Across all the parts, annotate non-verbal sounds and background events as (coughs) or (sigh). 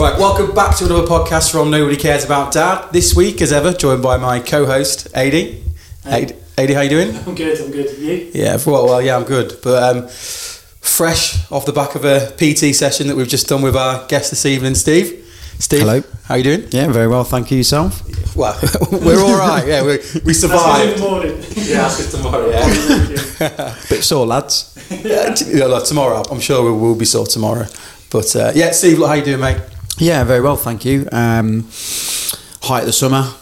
Right, welcome back to another podcast from Nobody Cares About Dad. This week, as ever, joined by my co-host, Adi. Adi, Adi how you doing? I'm good, I'm good. You? Yeah, well, well yeah, I'm good. But um, fresh off the back of a PT session that we've just done with our guest this evening, Steve. Steve, Hello. How you doing? Yeah, very well. Thank you yourself. Well, (laughs) we're all right. Yeah, we, we That's good in survived. the morning. (laughs) Yeah, ask us tomorrow. Yeah. (laughs) Bit sore, lads. yeah, t- yeah, look, tomorrow. I'm sure we will be sore tomorrow. But uh, yeah, Steve, look, how you doing, mate? Yeah, very well. Thank you. Um, height of the summer.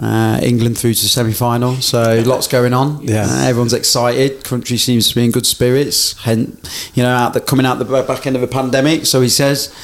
Uh, England through to the semi-final, so lots going on. Yeah. Uh, everyone's excited. Country seems to be in good spirits. Hence, you know, out the coming out the back end of a pandemic. So he says.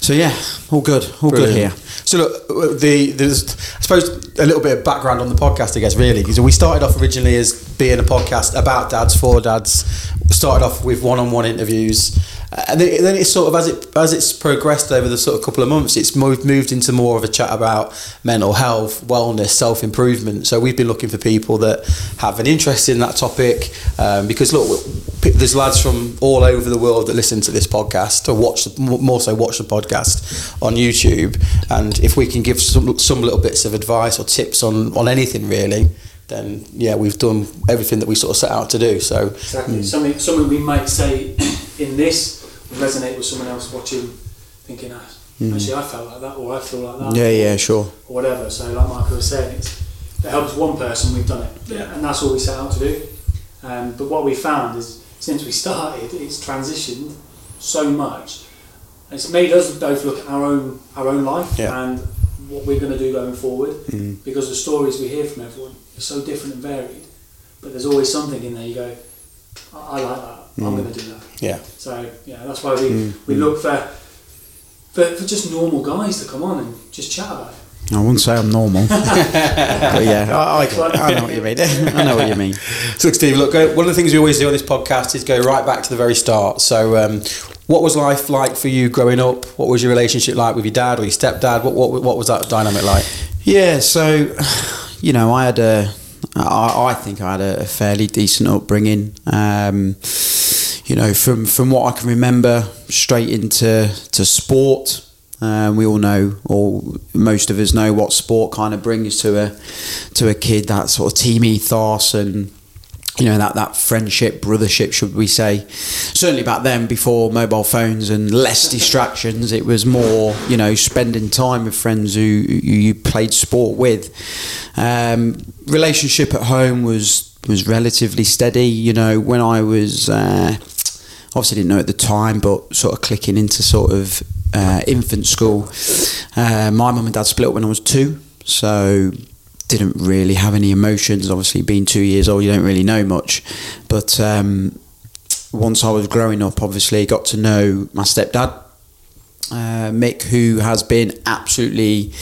So yeah, all good, all good here. So look, the there's I suppose a little bit of background on the podcast, I guess, really, because we started off originally as being a podcast about dads for dads. Started off with one-on-one interviews, uh, and then, it's sort of as it as it's progressed over the sort of couple of months, it's moved moved into more of a chat about mental health, wellness, self improvement. So we've been looking for people that have an interest in that topic, um, because look, there's lads from all over the world that listen to this podcast or watch the, more so watch the podcast on YouTube, and if we can give some some little bits of advice or tips on on anything really, then yeah, we've done everything that we sort of set out to do. So Exactly. Something, something we might say (clears throat) in this will resonate with someone else watching, thinking, ah, actually, I felt like that, or I feel like that, Yeah, yeah, sure. or whatever. So, like Michael was saying, it's, if it helps one person, we've done it, Yeah. and that's all we set out to do. Um, but what we found is, since we started, it's transitioned so much. It's made us both look at our own our own life Yeah. and what we're going to do going forward. Mm. because the stories we hear from everyone are so different and varied. But there's always something in there you go, I, I like that. I'm going to do that. yeah, So yeah, that's why we, we look for, for for just normal guys to come on and just chat about it. I wouldn't say I'm normal, (laughs) but yeah, I, I, I know what you mean. (laughs) I know what you mean. So, look, Steve, look, one of the things we always do on this podcast is go right back to the very start. So, um, what was life like for you growing up? What was your relationship like with your dad or your stepdad? What, what, what was that dynamic like? Yeah, so you know, I had a, I, I think I had a, fairly decent upbringing. Um, you know, from from what I can remember, straight into to sport. Um, we all know, or most of us know, what sport kind of brings to a to a kid. That sort of team ethos and you know that that friendship, brothership, should we say? Certainly back then, before mobile phones and less distractions, it was more you know spending time with friends who, who you played sport with. Um, relationship at home was was relatively steady. You know, when I was uh, obviously didn't know at the time, but sort of clicking into sort of uh, infant school. Uh, my mum and dad split up when I was two, so didn't really have any emotions. Obviously, being two years old, you don't really know much. But um, once I was growing up, obviously, got to know my stepdad. Uh, Mick, who has been absolutely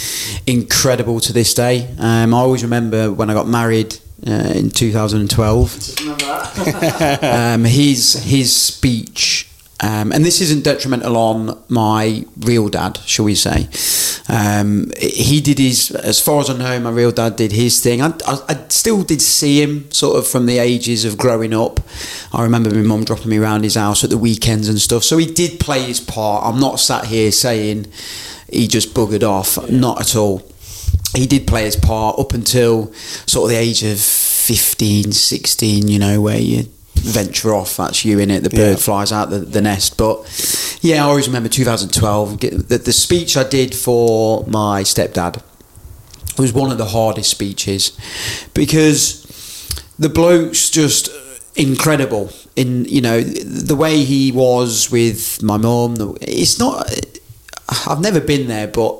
incredible to this day. Um, I always remember when I got married uh, in 2012 Just remember that. (laughs) um, his his speech, um, and this isn't detrimental on my real dad, shall we say? Um, he did his, as far as I know, my real dad did his thing. I, I, I still did see him sort of from the ages of growing up. I remember my mum dropping me around his house at the weekends and stuff. So he did play his part. I'm not sat here saying he just buggered off. Not at all he did play his part up until sort of the age of 15, 16, you know, where you venture off, that's you in it, the bird Yeah. flies out the, the nest. But yeah, I always remember 2012, the, the speech I did for my stepdad was one of the hardest speeches because the bloke's just incredible in you know the way he was with my mum it's not I've never been there but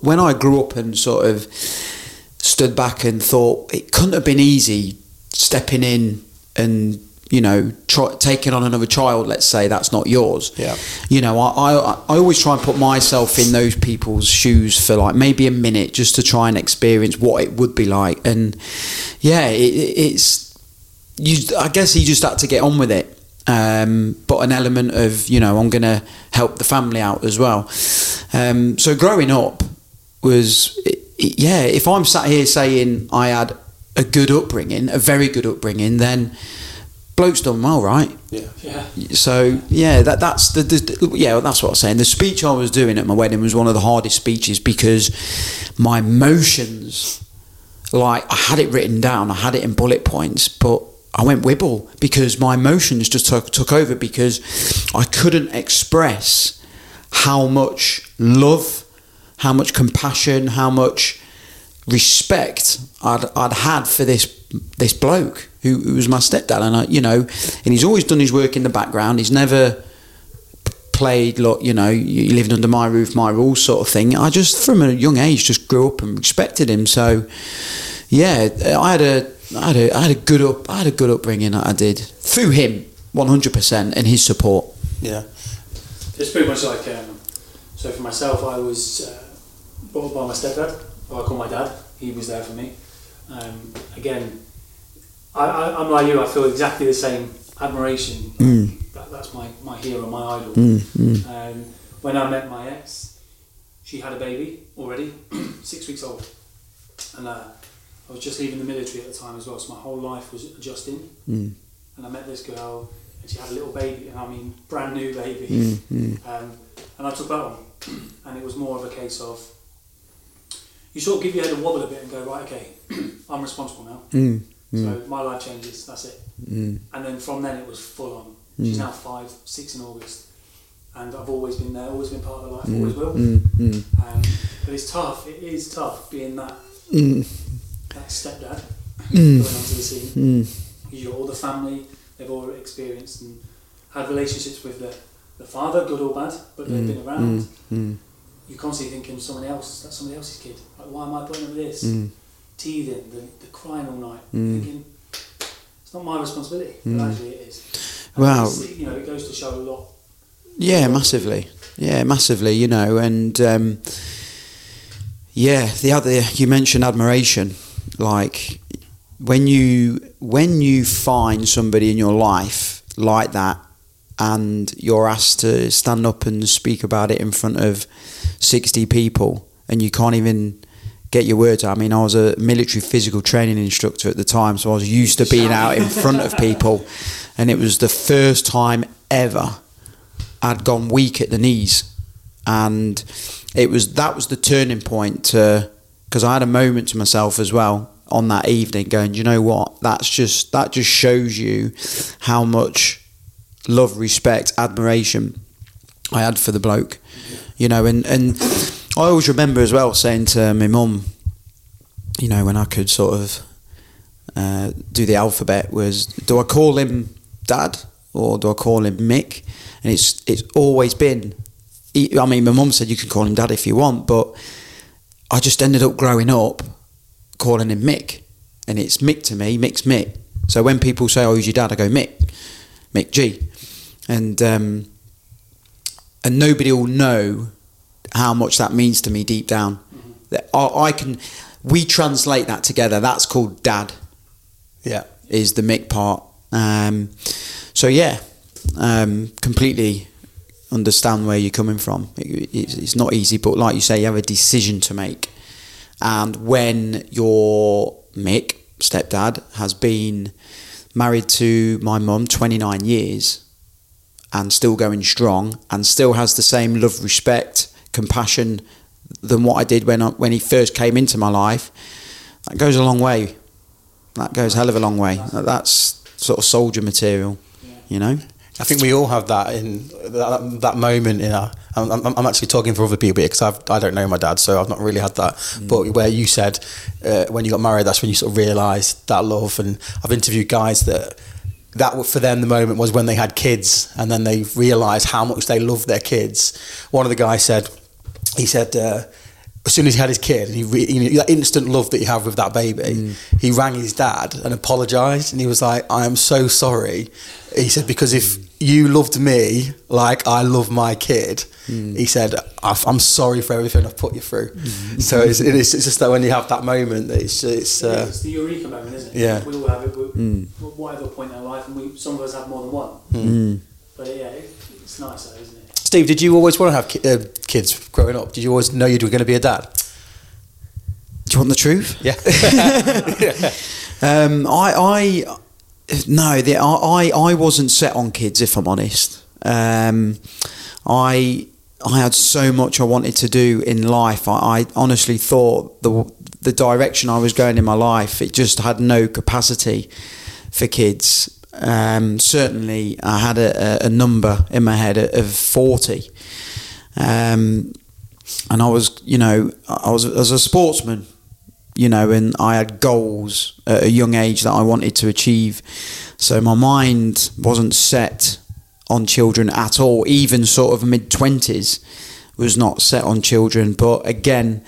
when I grew up and sort of stood back and thought it couldn't have been easy stepping in and you know try, taking on another child let's say that's not yours. Yeah. you know I, I I always try and put myself in those people's shoes for like maybe a minute just to try and experience what it would be like. And yeah it, it's you I guess he just had to get on with it. Um, but an element of you know I'm gonna help the family out as well. Um, so growing up was it, it- yeah if I'm sat here saying I had a good upbringing a very good upbringing then bloke's done well, right? Yeah. Yeah. So yeah, that that's the, the yeah that's what I was saying. The speech I was doing at my wedding was one of the hardest speeches because my emotions, like I had it written down, I had it in bullet points, but I went wibble because my emotions just took took over because I couldn't express how much love, how much compassion, how much respect I'd, I'd had for this this bloke who, who was my stepdad and I, you know and he's always done his work in the background he's never played like you know you living under my roof my rules sort of thing I just from a young age just grew up and respected him so yeah I had a I had a, I had a good up I had a good upbringing I did through him 100% and his support Yeah. It's pretty much like, um, so for myself, I was uh, brought up by my stepdad, who I call my dad. He was there for me. Um, again, I, I, I'm like you, I feel exactly the same admiration. Mm. That, that's my, my hero, my idol. mm, mm, Um, when I met my ex, she had a baby already, (clears throat) six weeks old. And uh, I was just leaving the military at the time as well, so my whole life was adjusting. mm, And I met this girl, and she had a little baby, and I mean, brand new baby. mm, mm, Um, and I took that on, (clears throat) and it was more of a case of you sort of give your head a wobble a bit and go, right, okay, (clears throat) I'm responsible now. mm, So my life changes, that's it. mm, And then from then it was full on. She's now five, six in August. And I've always been there, always been part of her life, always will. mm, mm, Um, but it's tough, it is tough being that, mm, that stepdad Mm. going onto the scene. mm, You've got all the family they've all experienced and had relationships with the, the father, good or bad, but they've been around. You're constantly thinking somebody else, that's somebody else's kid. Like, why am I putting up with this? mm, Teething, the, the crying all night. Mm. Thinking, it's not my responsibility, Mm. but actually it is. And Wow. You know, it goes to show a lot. Yeah, massively. Yeah, massively. You know, and um, yeah, the other you mentioned admiration. Like when you when you find somebody in your life like that, and you're asked to stand up and speak about it in front of sixty people, and you can't even get your words out. I mean, I was a military physical training instructor at the time, so I was used to being out in front of people, and it was the first time ever I'd gone weak at the knees, and it was that was the turning point to because I had a moment to myself as well on that evening, going, you know what? That's just that just shows you how much love, respect, admiration I had for the bloke, you know, and and I always remember as well saying to my mum, you know, when I could sort of uh, do the alphabet was, do I call him dad or do I call him Mick? And it's it's always been. I mean, my mum said you can call him dad if you want, but I just ended up growing up calling him Mick, and it's Mick to me. Mick's Mick. So when people say, "Oh, who's your dad?" I go Mick, Mick G, and um, and nobody will know how much that means to me deep down. That I, I can, we translate that together. That's called dad Yeah. is the Mick part. Um, so yeah, um, completely understand where you're coming from. It, it's, it's not easy, but like you say, you have a decision to make. And when your Mick stepdad has been married to my mum 29 years and still going strong and still has the same love, respect, compassion than what I did when I, when he first came into my life, that goes a long way. That goes a hell of a long way. That's sort of soldier material, you know. I think we all have that in that, that moment in our. I'm, I'm, I'm actually talking for other people because I've, I don't know my dad, so I've not really had that. But where you said uh, when you got married, that's when you sort of realised that love. And I've interviewed guys that that for them the moment was when they had kids, and then they realised how much they loved their kids. One of the guys said, he said. Uh, as soon as he had his kid, and he, re- you know, that instant love that you have with that baby, he rang his dad and apologised, and he was like, "I am so sorry." He said because if you loved me like I love my kid, he said, "I- "I'm sorry for everything I've put you through." So it's, it is, it's just that when you have that moment, that it's it's uh, it's the eureka moment, isn't it? Yeah. We all have it we, at whatever point in our life, and we, some of us have more than one. Mm. But yeah, it, it's nice, though, isn't it? Steve. Did you always want to have ki- uh, kids growing up? Did you always know you were going to be a dad? Do you want the truth? Yeah. (laughs) (laughs) Um, I, I, no, the, I I wasn't set on kids. If I'm honest, um, I I had so much I wanted to do in life. I, I honestly thought the the direction I was going in my life, it just had no capacity for kids. Um, certainly, I had a, a, number in my head of forty, um, and I was, you know, I was as a sportsman, you know, and I had goals at a young age that I wanted to achieve. So my mind wasn't set on children at all. Even sort of mid twenties was not set on children. But again,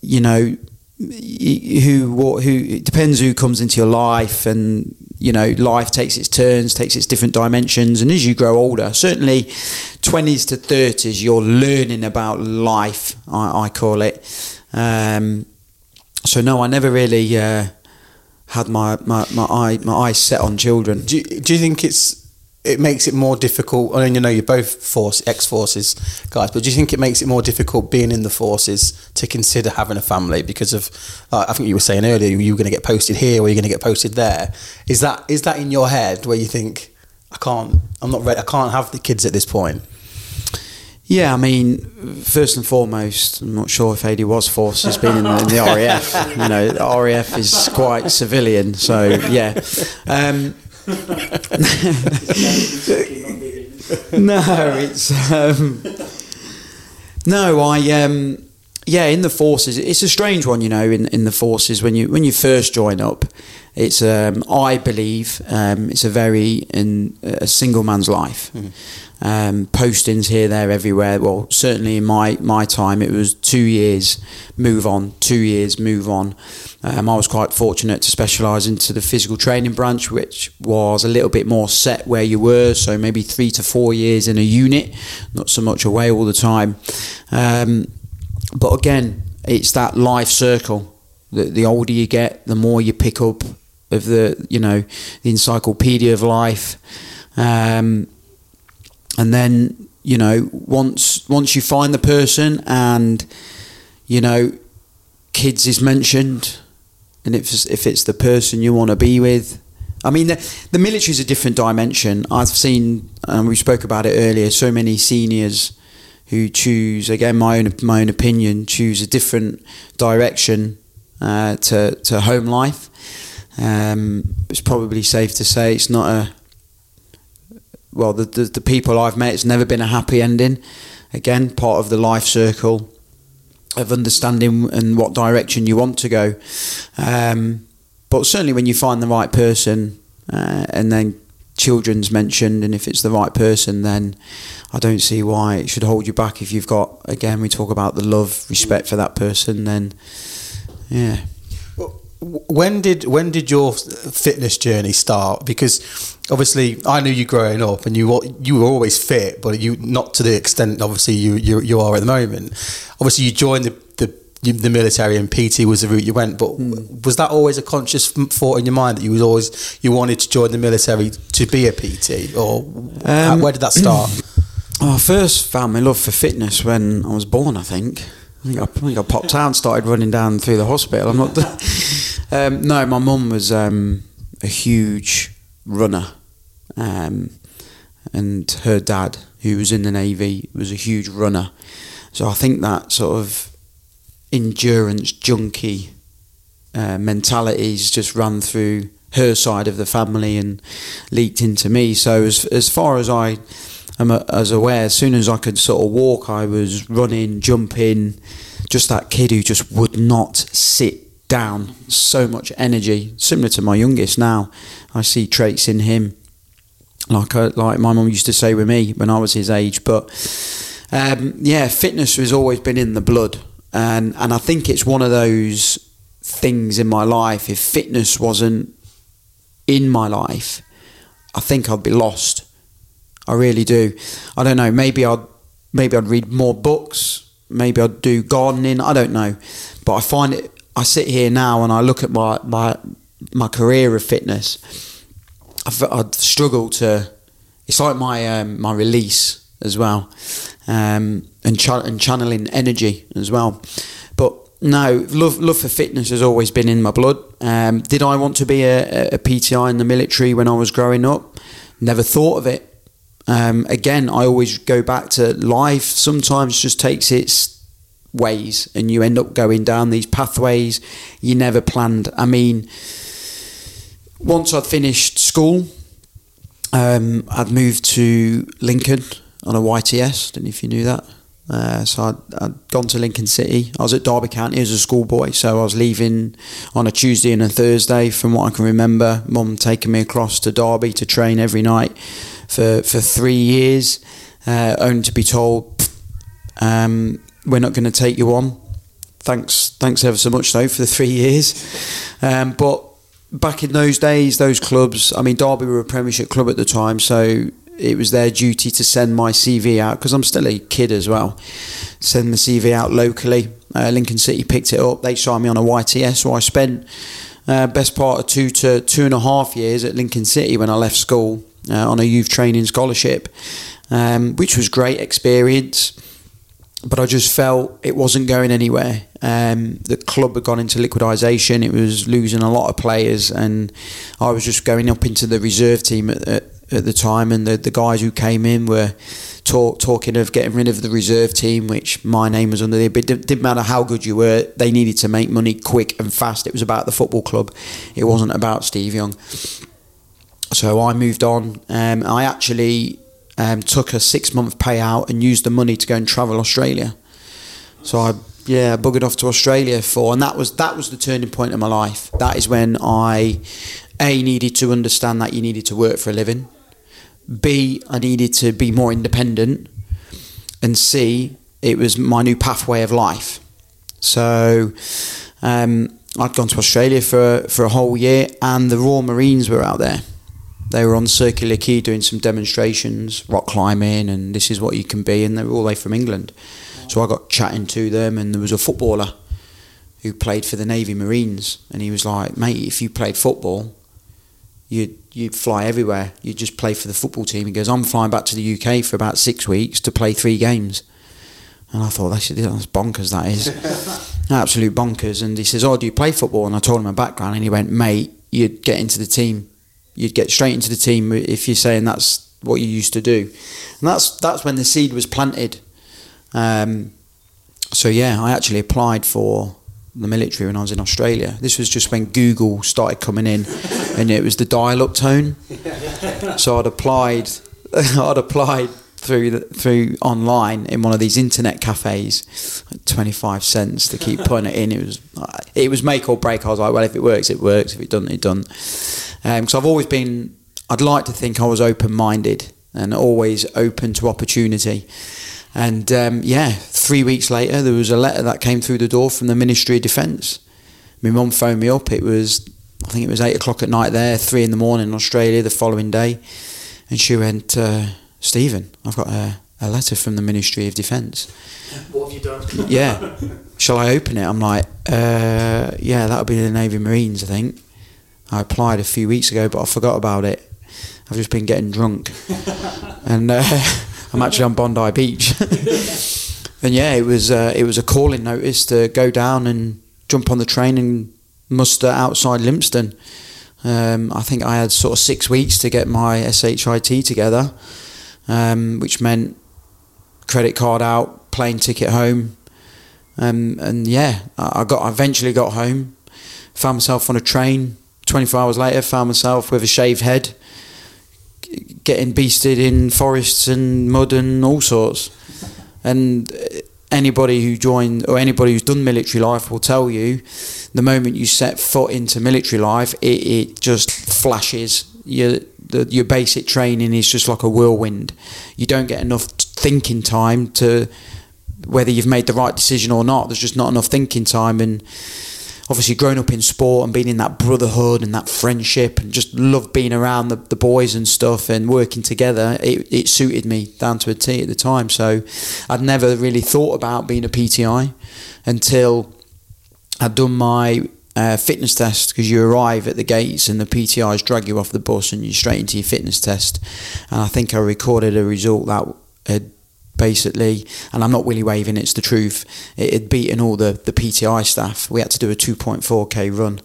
you know, who what who it depends who comes into your life and you know life takes its turns takes its different dimensions and as you grow older certainly 20s to 30s you're learning about life i, I call it um, so no i never really uh, had my, my, my eye my eyes set on children do you, do you think it's it makes it more difficult. I mean, you know, you're both force ex forces guys, but do you think it makes it more difficult being in the forces to consider having a family because of? Uh, I think you were saying earlier you were going to get posted here or you're going to get posted there. Is that is that in your head where you think I can't? I'm not ready. I can't have the kids at this point. Yeah, I mean, first and foremost, I'm not sure if Adi was forces being in the, in the RAF. You know, the RAF is quite civilian, so yeah. Um, (laughs) no, it's um, no. I um, yeah, in the forces, it's a strange one, you know. In in the forces, when you when you first join up, it's um, I believe um, it's a very in a single man's life. Mm. Um, postings here, there, everywhere. Well, certainly in my my time, it was two years, move on, two years, move on. Um, I was quite fortunate to specialise into the physical training branch, which was a little bit more set where you were, so maybe three to four years in a unit, not so much away all the time. Um, but again, it's that life circle. The, the older you get, the more you pick up of the, you know, the encyclopedia of life. Um, and then, you know, once once you find the person and, you know, kids is mentioned, and if it's, if it's the person you want to be with. I mean, the, the military is a different dimension. I've seen, and we spoke about it earlier, so many seniors who choose, again, my own my own opinion, choose a different direction uh, to to home life. Um, it's probably safe to say it's not a well, the, the, the people I've met, it's never been a happy ending. Again, part of the life circle of understanding and what direction you want to go. Um, but certainly, when you find the right person, uh, and then children's mentioned, and if it's the right person, then I don't see why it should hold you back. If you've got, again, we talk about the love, respect for that person, then yeah. When did when did your fitness journey start? Because obviously I knew you growing up, and you you were always fit, but you not to the extent obviously you you, you are at the moment. Obviously, you joined the, the the military and PT was the route you went. But mm. was that always a conscious thought in your mind that you was always you wanted to join the military to be a PT, or um, where did that start? (clears throat) I first found my love for fitness when I was born. I think. I think I, I, think I popped out and started running down through the hospital. I'm not. (laughs) (laughs) um, no, my mum was um, a huge runner, um, and her dad, who was in the navy, was a huge runner. So I think that sort of endurance junkie uh, mentalities just run through her side of the family and leaked into me. So as as far as I am as aware, as soon as I could sort of walk, I was running, jumping, just that kid who just would not sit down. So much energy, similar to my youngest now. I see traits in him, like uh, like my mum used to say with me when I was his age. But um, yeah, fitness has always been in the blood, and and I think it's one of those things in my life. If fitness wasn't in my life, I think I'd be lost. I really do. I don't know. Maybe I'd maybe I'd read more books. Maybe I'd do gardening. I don't know. But I find it. I sit here now and I look at my my my career of fitness. I've, I'd struggle to. It's like my um, my release as well, um, and, ch- and channeling energy as well. But no, love love for fitness has always been in my blood. Um, did I want to be a, a PTI in the military when I was growing up? Never thought of it. Um, again, I always go back to life. Sometimes just takes its ways, and you end up going down these pathways you never planned. I mean, once I'd finished school, um, I'd moved to Lincoln on a YTS. Don't know if you knew that. Uh, so I'd, I'd, gone to Lincoln City. I was at Derby County as a schoolboy, so I was leaving on a Tuesday and a Thursday. From what I can remember, Mum taking me across to Derby to train every night for for three years, uh, only to be told, um, "We're not going to take you on." Thanks, thanks ever so much though for the three (laughs) years. Um, but back in those days, those clubs. I mean, Derby were a Premiership club at the time, so it was their duty to send my CV out because I'm still a kid as well. Send the CV out locally. Uh, Lincoln City picked it up. They signed me on a YTS, so I spent uh, best part of two to two and a half years at Lincoln City when I left school uh, on a youth training scholarship, um, which was great experience. But I just felt it wasn't going anywhere. Um, the club had gone into liquidation. It was losing a lot of players, and I was just going up into the reserve team at, at at the time, and the, the guys who came in were talk, talking of getting rid of the reserve team, which my name was under there. But it didn't matter how good you were, they needed to make money quick and fast. It was about the football club, it wasn't about Steve Young. So I moved on. Um, I actually um, took a six month payout and used the money to go and travel Australia. So I yeah buggered off to Australia for, and that was that was the turning point in my life. That is when I a needed to understand that you needed to work for a living B, I needed to be more independent, and C, it was my new pathway of life. So um, I'd gone to Australia for for a whole year, and the Royal Marines were out there. They were on Circular Quay doing some demonstrations, rock climbing, and this is what you can be. And they were all the way from England. So I got chatting to them, and there was a footballer who played for the Navy Marines, and he was like, "Mate, if you played football, you'd you'd fly everywhere. You'd just play for the football team. He goes, I'm flying back to the UK for about six weeks to play three games. And I thought, that's, that's bonkers, that is. (laughs) Absolute bonkers. And he says, Oh, do you play football? And I told him my background. And he went, Mate, you'd get into the team. You'd get straight into the team if you're saying that's what you used to do. And that's, that's when the seed was planted. Um, so, yeah, I actually applied for the military when I was in Australia. This was just when Google started coming in, and it was the dial-up tone. So I'd applied, (laughs) I'd applied through the, through online in one of these internet cafes, twenty five cents to keep (laughs) putting it in. It was it was make or break. I was like, well, if it works, it works. If it doesn't, it doesn't. Because um, I've always been, I'd like to think I was open minded and always open to opportunity. And um, yeah, three weeks later, there was a letter that came through the door from the Ministry of Defence. My mum phoned me up. It was, I think it was eight o'clock at night there, three in the morning in Australia the following day. And she went, uh, Stephen, I've got a, a letter from the Ministry of Defence. What have you done? (laughs) yeah. Shall I open it? I'm like, uh, yeah, that'll be the Navy Marines, I think. I applied a few weeks ago, but I forgot about it. I've just been getting drunk. (laughs) and uh, (laughs) I'm actually on Bondi Beach. and yeah, it was uh, it was a calling notice to go down and jump on the train and muster outside Lympstone. Um, I think I had sort of six weeks to get my SHIT together, um, which meant credit card out, plane ticket home, um, and yeah, I got eventually got home, found myself on a train. Twenty four hours later, found myself with a shaved head, getting beasted in forests and mud and all sorts. And anybody who joined or anybody who's done military life will tell you the moment you set foot into military life, it, it just flashes. Your, the, your basic training is just like a whirlwind. You don't get enough thinking time to whether you've made the right decision or not. There's just not enough thinking time and obviously growing up in sport and being in that brotherhood and that friendship and just love being around the, the boys and stuff and working together, it, it suited me down to a T at the time. So I'd never really thought about being a PTI until I'd done my uh, fitness test because you arrive at the gates and the PTIs drag you off the bus and you're straight into your fitness test. And I think I recorded a result that had basically, and I'm not willy waving, it's the truth. It had beaten all the, the PTI staff. We had to do a 2.4k run.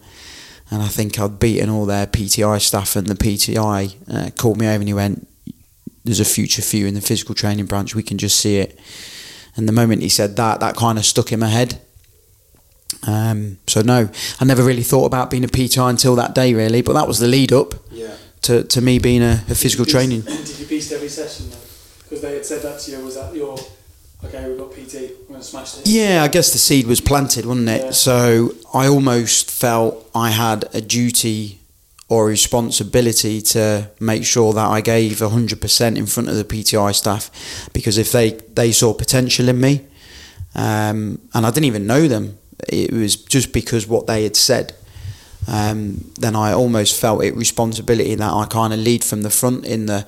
and I think I'd beaten all their PTI staff, and the PTI uh, called me over and he went, "There's a future for you in the physical training branch. We can just see it." And the moment he said that, that kind of stuck in my head. Um, so no, I never really thought about being a PTI until that day, really. But that was the lead up Yeah. to, to me being a, a physical Did you training. Did you piece every session though? Because they had said that to you. Was that your okay? We've got PT. We're going to smash this. Yeah, I guess the seed was planted, wasn't it? Yeah. So I almost felt I had a duty or a responsibility to make sure that I gave 100% in front of the PTI staff because if they, they saw potential in me, um, and I didn't even know them, it was just because what they had said. Um, then I almost felt it responsibility that I kind of lead from the front in the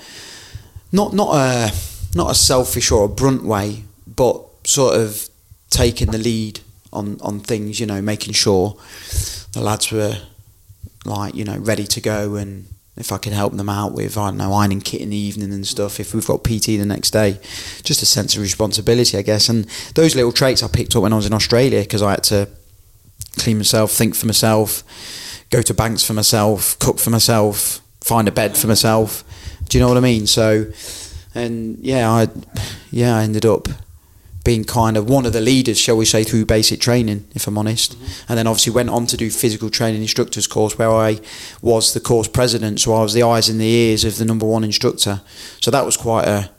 not not a not a selfish or a brunt way, but sort of taking the lead on on things. You know, making sure the lads were like you know ready to go, and if I could help them out with I don't know ironing kit in the evening and stuff. If we've got PT the next day, just a sense of responsibility, I guess. And those little traits I picked up when I was in Australia because I had to clean myself, think for myself, go to banks for myself, cook for myself, find a bed for myself. Do you know what I mean? So, and yeah, I yeah I ended up being kind of one of the leaders, shall we say, through basic training, if I'm honest. Mm-hmm. And then obviously went on to do physical training instructors course, where I was the course president, so I was the eyes and the ears of the number one instructor. So that was quite a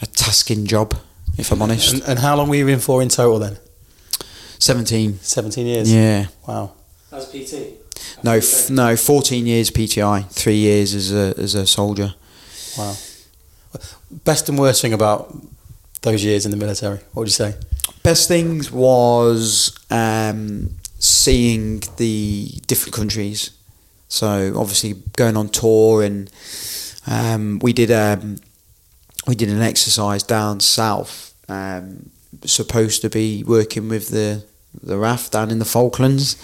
a tasking job, if I'm honest. And, and how long were you in for in total then? Seventeen. 17 years? Yeah. Wow. As PT. No, After f- no, fourteen years PTI, three years as a as a soldier. Wow. Best and worst thing about those years in the military? What would you say? Best things was um, seeing the different countries. So obviously going on tour and um, we did um, we did an exercise down south. Um, supposed to be working with the the RAF down in the Falklands,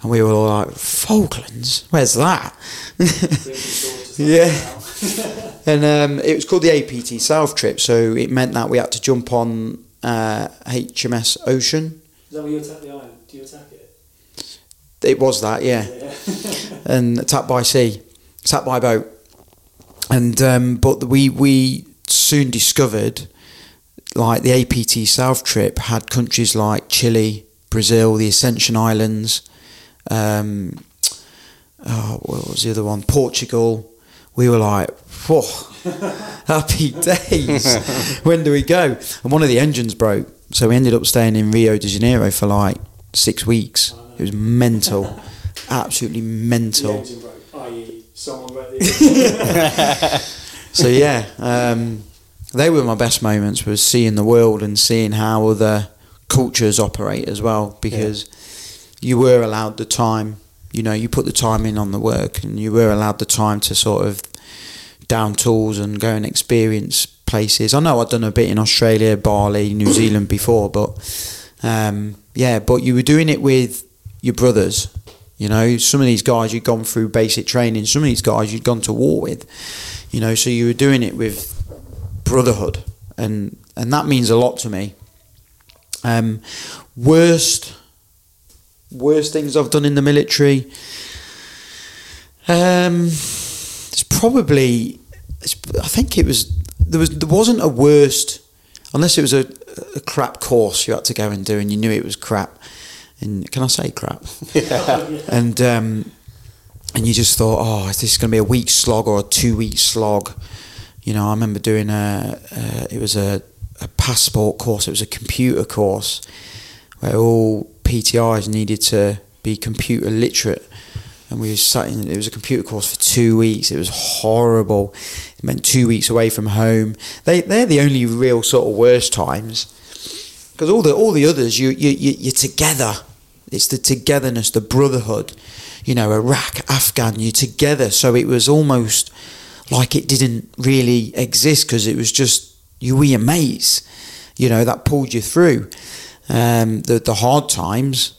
and we were all like, Falklands, where's that? Drinking shorts or Yeah. (laughs) And um, it was called the APT South Trip, so it meant that we had to jump on uh, HMS Ocean. Is that where you attack the island? Do you attack it? It was that, yeah, and attacked by sea, attacked by boat, and um, but we we soon discovered like the APT South Trip had countries like Chile, Brazil, the Ascension Islands, um, oh, what was the other one? Portugal. We were like, whoa, (laughs) happy days. when do we go? And one of the engines broke. So we ended up staying in Rio de Janeiro for like six weeks. It was mental. Absolutely mental. engine broke, i.e., someone broke the engine. So yeah, um, they were my best moments was seeing the world and seeing how other cultures operate as well because you were allowed the time you know you put the time in on the work and you were allowed the time to sort of down tools and go and experience places. I know I'd done a bit in Australia Bali New (coughs) Zealand before but um, yeah but you were doing it with your brothers you know? Some of these guys you'd gone through basic training some of these guys you'd gone to war with you know? So you were doing it with brotherhood and and that means a lot to me. Um, worst worst things I've done in the military. Um, it's probably. It's, I think it was there was there wasn't a worst unless it was a, a crap course you had to go and do and you knew it was crap. And can I say crap? Yeah. (laughs) And um, and you just thought, oh, is this going to be a week slog or a two week slog? You know, I remember doing a, a it was a, a passport course. It was a computer course where all PTIs needed to be computer literate, and we were sat in. It was a computer course for two weeks. It was horrible. It meant two weeks away from home. They they're the only real sort of worst times because all the all the others you you you you're together. It's the togetherness, the brotherhood. You know, Iraq, Afghan, you're together. So it was almost like it didn't really exist because it was just you were your mates. You know that pulled you through um, the the hard times.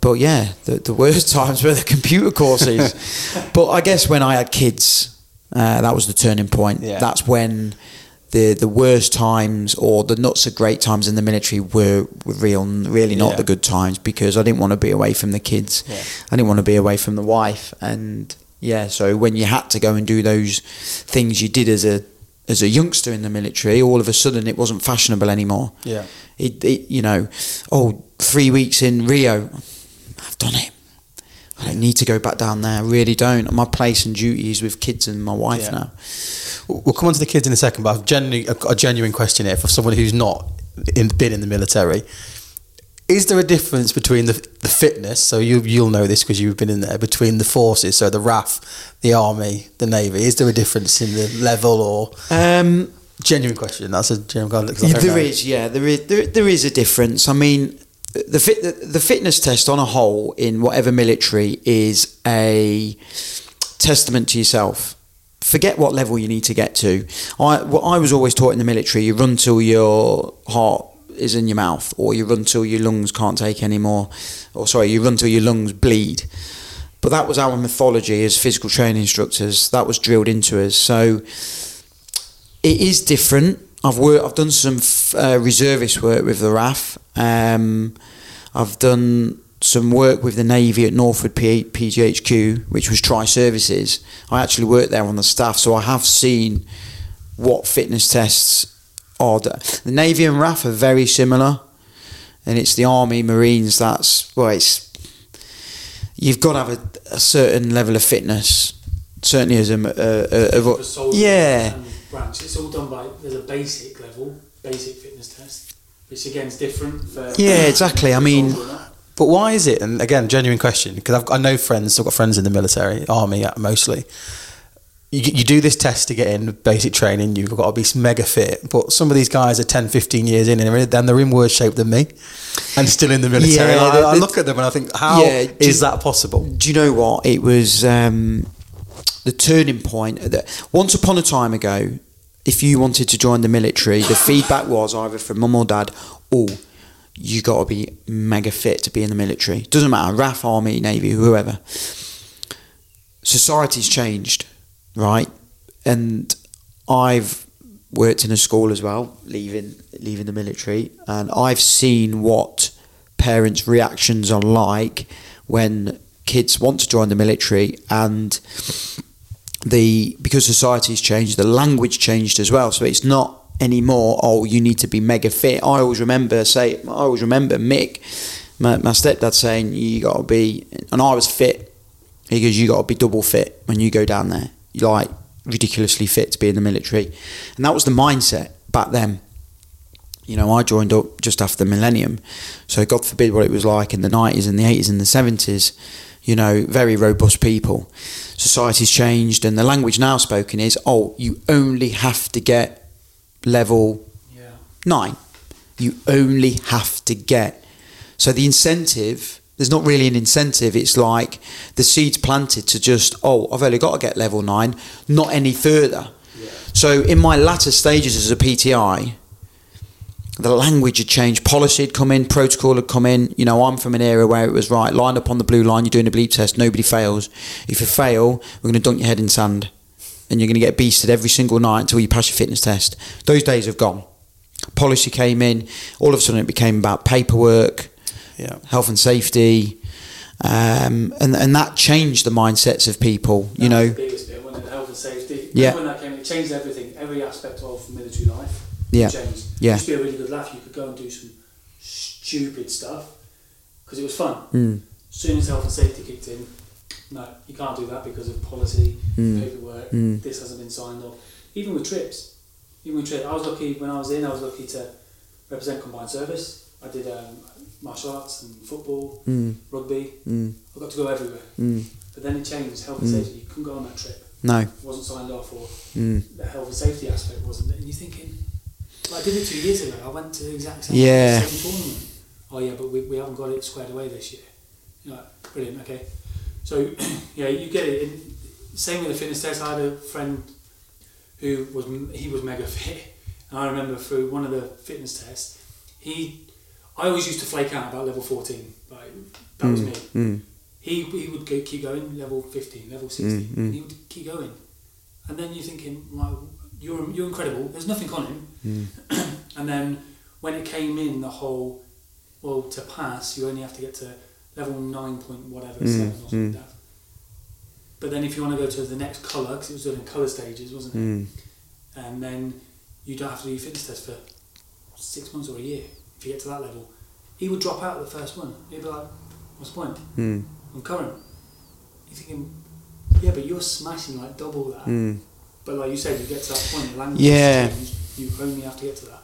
But yeah, the the worst (laughs) times were the computer courses. (laughs) but I guess when I had kids, uh, that was the turning point. Yeah. That's when the the worst times or the not so great times in the military were, were real really not Yeah. the good times because I didn't want to be away from the kids. Yeah. I didn't want to be away from the wife and yeah, so when you had to go and do those things you did as a as a youngster in the military, all of a sudden it wasn't fashionable anymore. Yeah. It, it you know, oh, three weeks in Rio, I've done it. I don't need to go back down there. I really don't. My place and duty is with kids and my wife Yeah. now. We'll come on to the kids in a second, but I've genuinely, I've a genuine question here for someone who's not in, been in the military. Is there a difference between the, the fitness, so you, you'll know this because you've been in there, between the forces, so the RAF, the Army, the Navy? Is there a difference in the level or. Um, Genuine question. That's a genuine Question, I Yeah, there know. is, yeah, there is, there, there is a difference. I mean, the, fit, the, the fitness test on a whole in whatever military is a testament to yourself. Forget what level you need to get to. I, what I was always taught in the military: you run till your heart is in your mouth, or you run till your lungs can't take any more, or sorry, you run till your lungs bleed. But that was our mythology as physical training instructors. That was drilled into us. So it is different. I've worked. I've done some uh, reservist work with the RAF. Um, I've done some work with the Navy at Northwood PJHQ, which was Tri Services. I actually worked there on the staff, so I have seen what fitness tests d- The Navy and RAF are very similar, and it's the Army, Marines. That's well, it's you've got to have a, a certain level of fitness. Certainly, as a, a, a, a, yeah. branch. It's all done by there's a basic level, basic fitness test, which again is different for Yeah, exactly. I mean- soldier or not. But why is it? And again, genuine question because I know friends. I've got friends in the military, army uh, mostly. You, you do this test to get in basic training. You've got to be mega fit. But some of these guys are 10, 15 years in, and then they're in worse shape than me, and still in the military. Yeah, And I, the- I look at them and I think, how Yeah, is you- that possible? Do you know what? It was um, the turning point. That once upon a time ago, if you wanted to join the military, the feedback was either from mum or dad, oh, you got to be mega fit to be in the military. Doesn't matter, RAF, Army, Navy, whoever. Society's changed, right? And I've worked in a school as well, leaving leaving the military, and I've seen what parents' reactions are like when kids want to join the military and the because society's changed, the language changed as well. So it's not anymore. Oh, you need to be mega fit. I always remember say. I always remember Mick, my, my stepdad saying you got to be, and I was fit. He goes, you got to be double fit when you go down there. Like ridiculously fit to be in the military, and that was the mindset back then. You know, I joined up just after the millennium, so God forbid what it was like in the nineties and the eighties and the seventies. You know, very robust people. Society's changed, and the language now spoken is, oh, you only have to get level Yeah. nine. You only have to get. So the incentive, there's not really an incentive. It's like the seeds planted to just, oh, I've only got to get level nine, not any further. So in my latter stages as a PTI, the language had changed, policy had come in, protocol had come in. You know, I'm from an era where it was right, line up on the blue line, you're doing a bleep test, nobody fails. If you fail, we're going to dunk your head in sand and you're going to get beasted every single night until you pass your fitness test. Those days have gone. Policy came in, all of a sudden it became about paperwork, Yeah. health and safety, um, and, and that changed the mindsets of people, you That know. was the biggest bit, wasn't it? The health and safety. Yeah. When that came, it changed everything, every aspect of military life. Yeah. Changed. Yeah. It used to be a really good laugh. You could go and do some stupid stuff because it was fun. Mm. As soon as health and safety kicked in, no, you can't do that because of policy, Mm. paperwork. Mm. This hasn't been signed off. Even with trips, even with trips, I was lucky when I was in. I was lucky to represent combined service. I did um, martial arts and football, Mm. rugby. Mm. I got to go everywhere. Mm. But then it changed. Health and Mm. safety, you couldn't go on that trip. No. It wasn't signed off, or Mm. the health and safety aspect wasn't. And you're thinking, like, I did it two years ago. I went to the exact same, Yeah. same tournament. Oh yeah, but we, we haven't got it squared away this year. You're like, brilliant. Okay, so (clears throat) yeah, you get it. And same with the fitness test. I had a friend who was he was mega fit, and I remember through one of the fitness tests, he I always used to flake out about level fourteen. Like that was Mm. me. Mm. He, he would go, keep going, level 15, level 16, Mm, mm. and he would keep going. And then you're thinking, like, you're you're incredible. There's nothing on him. (clears throat) and then when it came in, the whole well to pass, you only have to get to level nine point whatever Mm, seven or something mm. like that. But then if you want to go to the next colour, because it was done in colour stages, wasn't it? Mm. And then you don't have to do your fitness test for six months or a year if you get to that level. He would drop out of the first one. He'd be like, "What's the point? Mm. I'm current." You're thinking, "Yeah, but you're smashing like double that." Mm. But like you said, you get to that point, the language Yeah. changed, you only have to get to that.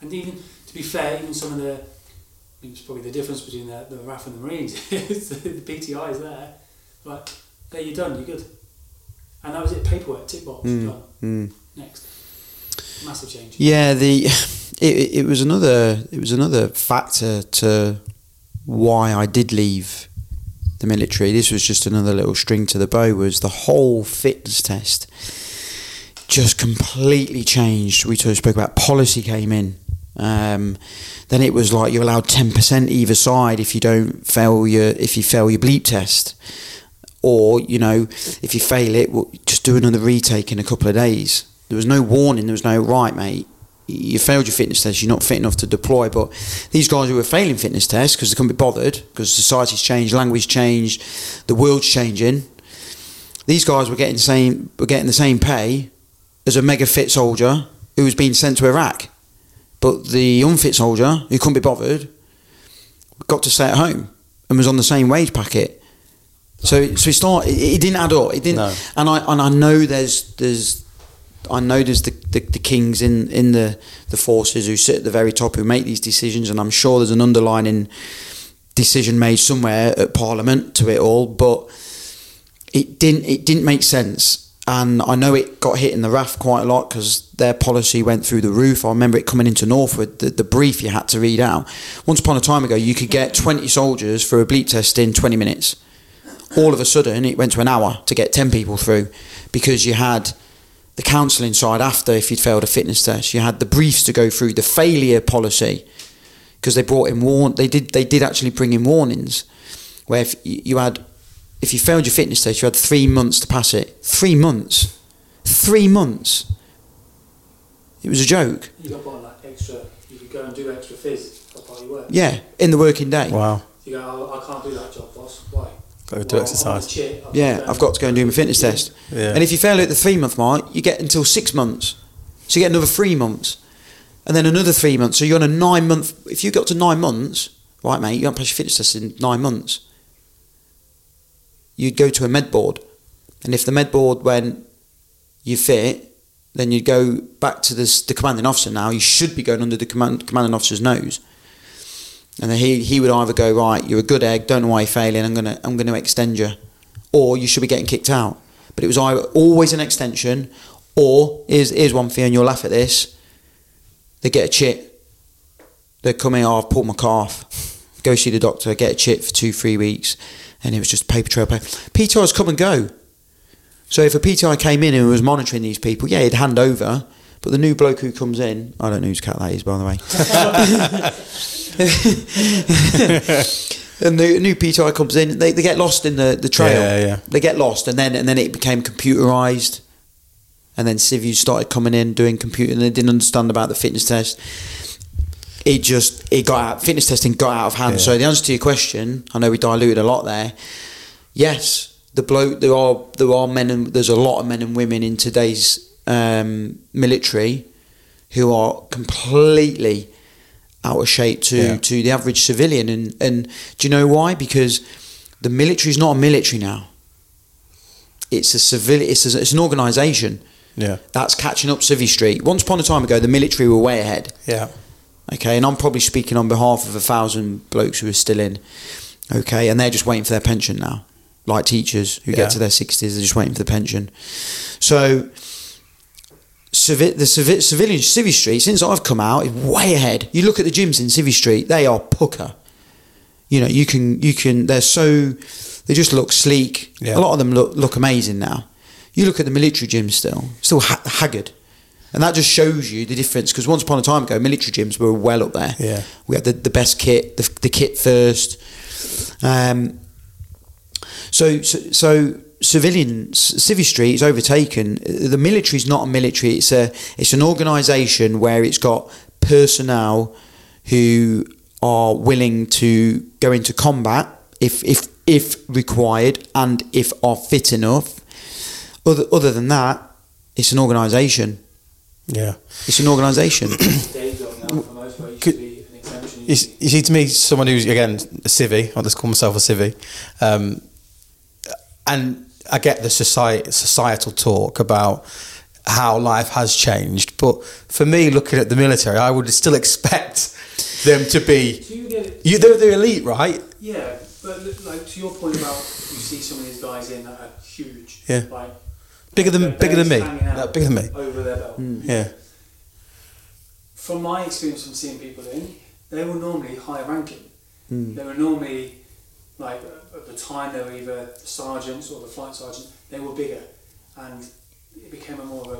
And even, to be fair, even some of the, I mean, it's probably the difference between the, the RAF and the Marines (laughs) is the, the PTI is there. Like, there you're done, you're good. And that was it, paperwork, tick box, Mm. done. Mm. Next. Massive change. Yeah, the (laughs) it, it was another it was another factor to why I did leave the military. This was just another little string to the bow. Was the whole fitness test just completely changed? We spoke about policy came in. Um, then it was like you're allowed ten percent either side if you don't fail your if you fail your bleep test, or you know if you fail it, just do another retake in a couple of days. There was no warning. There was no right, mate. You failed your fitness test. You're not fit enough to deploy. But these guys who were failing fitness tests because they couldn't be bothered because society's changed, language changed, the world's changing. These guys were getting same were getting the same pay as a mega fit soldier who was being sent to Iraq. But the unfit soldier who couldn't be bothered got to stay at home and was on the same wage packet. So, so it start. It, it didn't add up. It didn't. No. And I and I know there's there's I know there's the, the, the kings in, in the, the forces who sit at the very top who make these decisions, and I'm sure there's an underlining decision made somewhere at Parliament to it all, but it didn't it didn't make sense. And I know it got hit in the RAF quite a lot because their policy went through the roof. I remember it coming into Northwood, the, the brief you had to read out. Once upon a time ago, you could get 20 soldiers for a bleep test in 20 minutes. All of a sudden, it went to an hour to get 10 people through because you had the counselling side after if you'd failed a fitness test. You had the briefs to go through, the failure policy because they brought in warn. They did. They did actually bring in warnings where if you had, if you failed your fitness test, you had three months to pass it. Three months. Three months. It was a joke. You got bought like extra, you could go and do extra fizz as part of your work. Yeah, in the working day. Wow. You go, oh, I can't do that job, boss. Why? Got to do Well, exercise. I'm on the chit, I've Yeah, I've got to go and do my fitness test. Yeah. And if you fail at the three month mark, you get until six months. So you get another three months. And then another three months. So you're on a nine month. If you got to nine months, right, mate, you haven't passed your fitness test in nine months. You'd go to a med board. And if the med board went, you fit, then you'd go back to this, the commanding officer now. You should be going under the command, commanding officer's nose. And then he, he would either go, right, you're a good egg, don't know why you're failing, I'm going to I'm gonna extend you. Or you should be getting kicked out. But it was either always an extension, or here's, here's one you, and you'll laugh at this. They get a chit. They're coming, oh, I've pulled my calf. Go see the doctor, get a chit for two, three weeks. And it was just paper trail. Paper. PTIs come and go. So if a PTI came in and was monitoring these people, yeah, he'd hand over. But the new bloke who comes in, I don't know whose cat that is, by the way. (laughs) and the new PTI comes in, they, they get lost in the, the trail. Yeah, yeah. They get lost, and then and then it became computerized. And then civvies started coming in doing computer, and they didn't understand about the fitness test. It just it got out. Fitness testing got out of hand. Yeah. So the answer to your question, I know we diluted a lot there. Yes, the bloke there are there are men and there's a lot of men and women in today's um, military who are completely out of shape to, Yeah. to the average civilian. And, and do you know why? Because the military is not a military now. It's a civil. It's, a, it's an organisation Yeah. that's catching up Civvy Street. Once upon a time ago, the military were way ahead. Yeah. Okay, and I'm probably speaking on behalf of a thousand blokes who are still in. Okay, and they're just waiting for their pension now, like teachers who Yeah. get to their sixties, they're just waiting for the pension. So, civi- the civi- civilian Civvy Street, since I've come out, is way ahead. You look at the gyms in Civvy Street; they are pucker. You know, you can you can. They're so they just look sleek. Yeah. A lot of them look look amazing now. You look at the military gyms still, still ha- haggard. And that just shows you the difference because once upon a time ago, military gyms were well up there. Yeah. We had the, the best kit, the, the kit first. Um, so, so, so civilian civil street is overtaken. The military is not a military. It's a it's an organisation where it's got personnel who are willing to go into combat if if if required and if are fit enough. Other other than that, it's an organisation. Yeah. It's an organisation. (coughs) Day job now for most, where it used Could- to be an exemption. You, you see, to me, someone who's again a civvy, I'll just call myself a civvy, um, and I get the society, societal talk about how life has changed. But for me, looking at the military, I would still expect them to be. Do you get You, they're the elite, right? Yeah, but like to your point about you see some of these guys in that are huge. Yeah. Like Bigger than bigger than me. bellies hanging out No, bigger than me. Over their belt. Yeah. From my experience from seeing people in, they were normally high ranking. Hmm. They were normally like at the time they were either sergeants or the flight sergeant. They were bigger, and it became a more of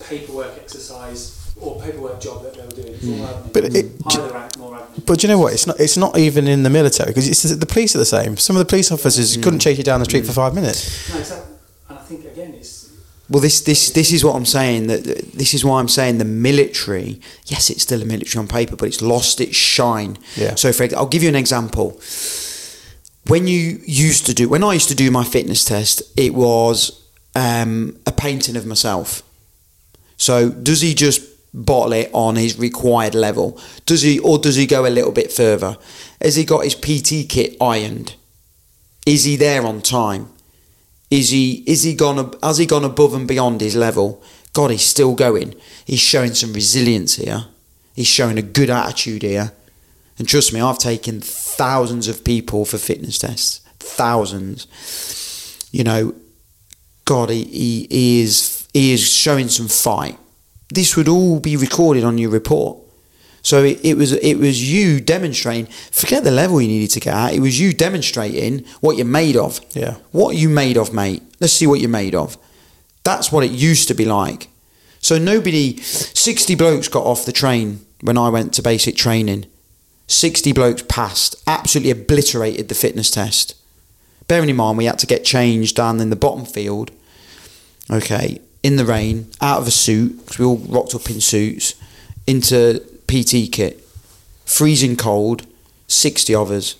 a paperwork exercise or paperwork job that they were doing. It's all admin. Hmm. But it- higher rank, more admin. But do you know what? It's not. It's not even in the military because it's the police are the same. Some of the police officers couldn't chase you down the street for five minutes. no, exactly. And I think again, it's Well, this this this is what I'm saying. That that- this is why I'm saying the military. Yes, it's still a military on paper, but it's lost its shine. Yeah. So, for I'll give you an example. When you used to do, when I used to do my fitness test, it was um, a painting of myself. So, does he just bottle it on his required level? Does he, or does he go a little bit further? Has he got his PT kit ironed? Is he there on time? Is he is he gone has he gone above and beyond his level? God, he's still going. He's showing some resilience here. He's showing a good attitude here. And trust me, I've taken thousands of people for fitness tests. Thousands. You know, God, he, he, he is he is showing some fight. This would all be recorded on your report. So it, it was it was you demonstrating. Forget the level you needed to get at. It was you demonstrating what you're made of. Yeah. What are you made of, mate? Let's see what you're made of. That's what it used to be like. So nobody, 60 blokes got off the train when I went to basic training. 60 blokes passed, absolutely obliterated the fitness test. Bearing in mind, we had to get changed down in the bottom field, okay, in the rain, out of a suit, because we all rocked up in suits, into PT kit, freezing cold, 60 of us,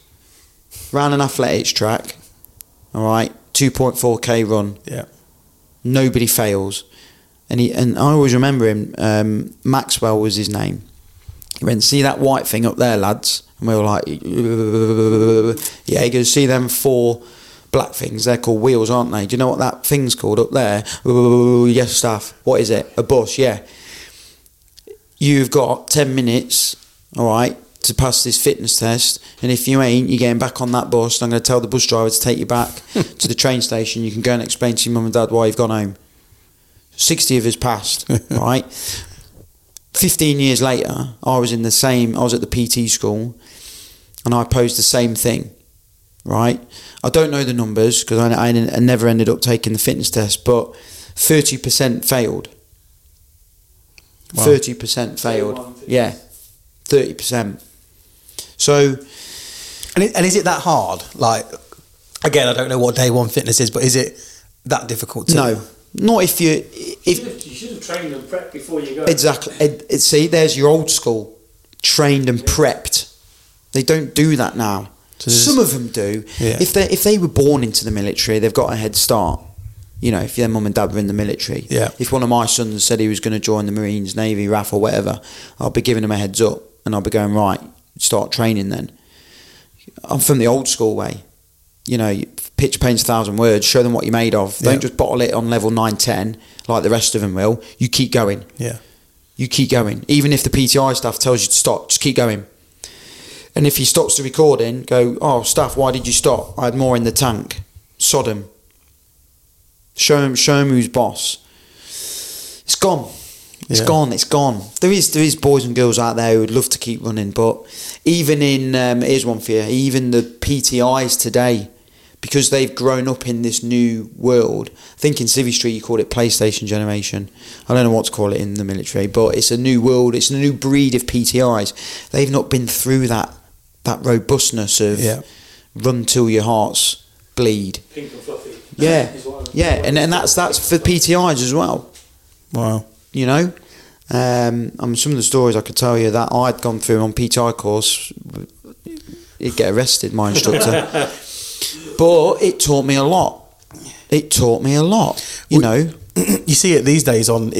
ran an athletics track, all right, 2.4k run, Yeah. nobody fails. And he and I always remember him. Um, Maxwell was his name. He went, see that white thing up there, lads, and we were like, yeah. He goes, see them four black things. They're called wheels, aren't they? Do you know what that thing's called up there? Yes, staff. What is it? A bus? Yeah. You've got ten minutes, all right, to pass this fitness test. And if you ain't, you're getting back on that bus. And I'm going to tell the bus driver to take you back (laughs) to the train station. You can go and explain to your mum and dad why you've gone home. 60 of us passed, (laughs) right? 15 years later, I was in the same, I was at the PT school and I posed the same thing, right? I don't know the numbers because I, I, I never ended up taking the fitness test, but 30% failed. Wow. 30% failed. Yeah, 30%. So, And, it, and is it that hard? Like, again, I don't know what day one fitness is, but is it that difficult? To no, not if you, You if, should, have, you should have trained and prepped before you go. Exactly. It, it, see, there's your old school, trained and prepped. They don't do that now. So Some of them do. Yeah. If they if they were born into the military, they've got a head start. You know, if their mum and dad were in the military. Yeah. If one of my sons said he was going to join the Marines, Navy, RAF, or whatever, I'll be giving him a heads up, and I'll be going right. Start training then. I'm from the old school way. You know, you- pitch paints a thousand words. Show them what you're made of. Don't Yeah. just bottle it on level nine, ten like the rest of them will. You keep going Yeah. you keep going. Even if the PTI staff tells you to stop, just keep going. And if he stops the recording, go, oh, staff, why did you stop? I had more in the tank. Sod him. Show him, show him who's boss. It's gone. It's Yeah. gone. It's gone. There is there is boys and girls out there who would love to keep running, but even in um, here's one for you. Even the PTIs today, because they've grown up in this new world. I think in Civvy Street you call it PlayStation generation. I don't know what to call it in the military, but it's a new world. It's a new breed of PTIs. They've not been through that that robustness of Yeah. run till your hearts bleed. Pink and fluffy. Yeah, (laughs) Is what I- yeah, and and that's that's for PTIs as well. Wow. You know, um, I mean, some of the stories I could tell you that I'd gone through on PTI course, he'd get arrested, my instructor. (laughs) but it taught me a lot. It taught me a lot. You know, (clears throat) you see it these days on.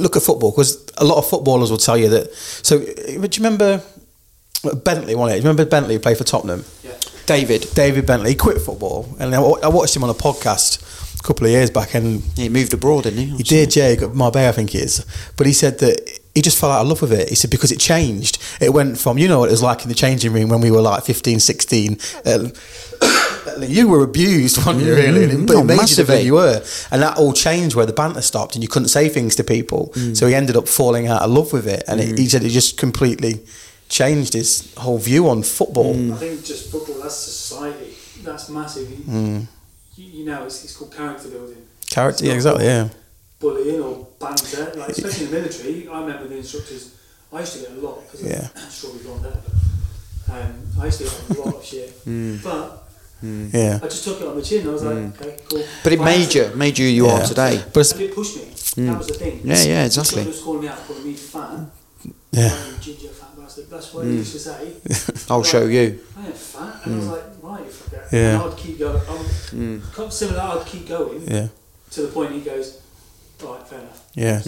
Look at football because a lot of footballers will tell you that. So, uh, do you remember Bentley? One, do you remember Bentley who played for Tottenham? Yeah. David, David Bentley. He quit football, and I I watched him on a podcast a couple of years back, and he moved abroad, didn't he? he did. Yeah, he Marbella, I think it is. But he said that he just fell out of love with it. He said because it changed. It went from you know what it was like in the changing room when we were like 15, 16. Uh, you were abused, (laughs) weren't you? Really, Mm, but no, it made you the massively. you were, and that all changed where the banter stopped, and you couldn't say things to people. Mm. So he ended up falling out of love with it, and it, he said it just completely changed his whole view on football. Mm. I think just football, that's society. That's massive. You, Mm. you, you know, it's, it's called character building. Character, yeah, exactly, yeah. Bullying or banter, like especially in the military. I remember the instructors. I used to get a lot because Yeah. I'm sure we've gone there. But, um, I used to get a lot of shit, Mm. Yeah, I just took it on the chin. I was like, okay, cool. But it I made you, made you you Yeah. are today. but it's, And it pushed me. Mm. That was the thing. Yeah, yeah, exactly. Someone was calling me out, calling me fat. yeah, ginger fat bastard. That's what he used to say. (laughs) I'll show you. I ain't fat. And I was like, right, you fucker. Yeah. And I'd keep going. I would, Mm. Similar, I'd keep going yeah. to the point he goes, all right, fair enough. Yeah,